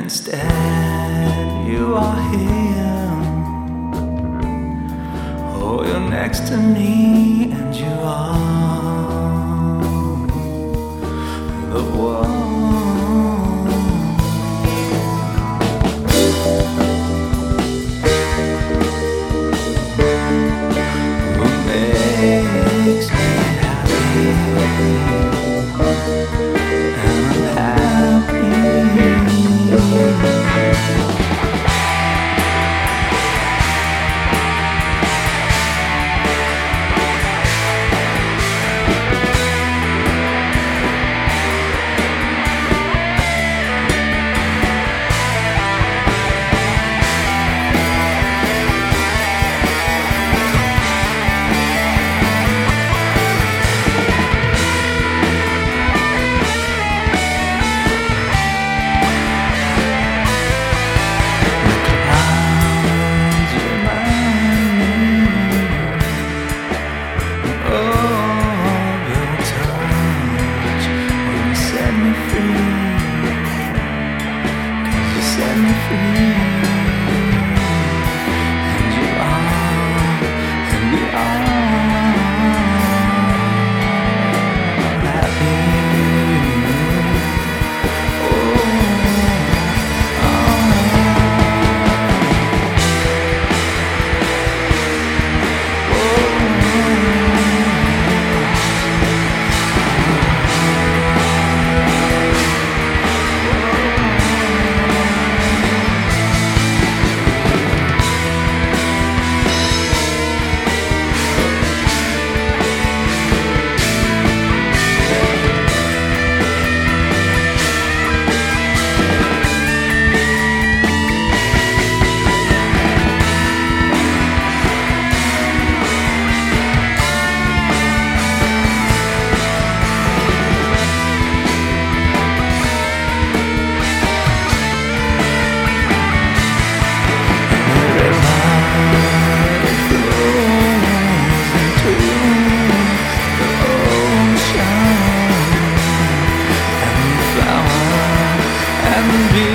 instead you are here. Oh, you're next to me, and you are the one who makes. can be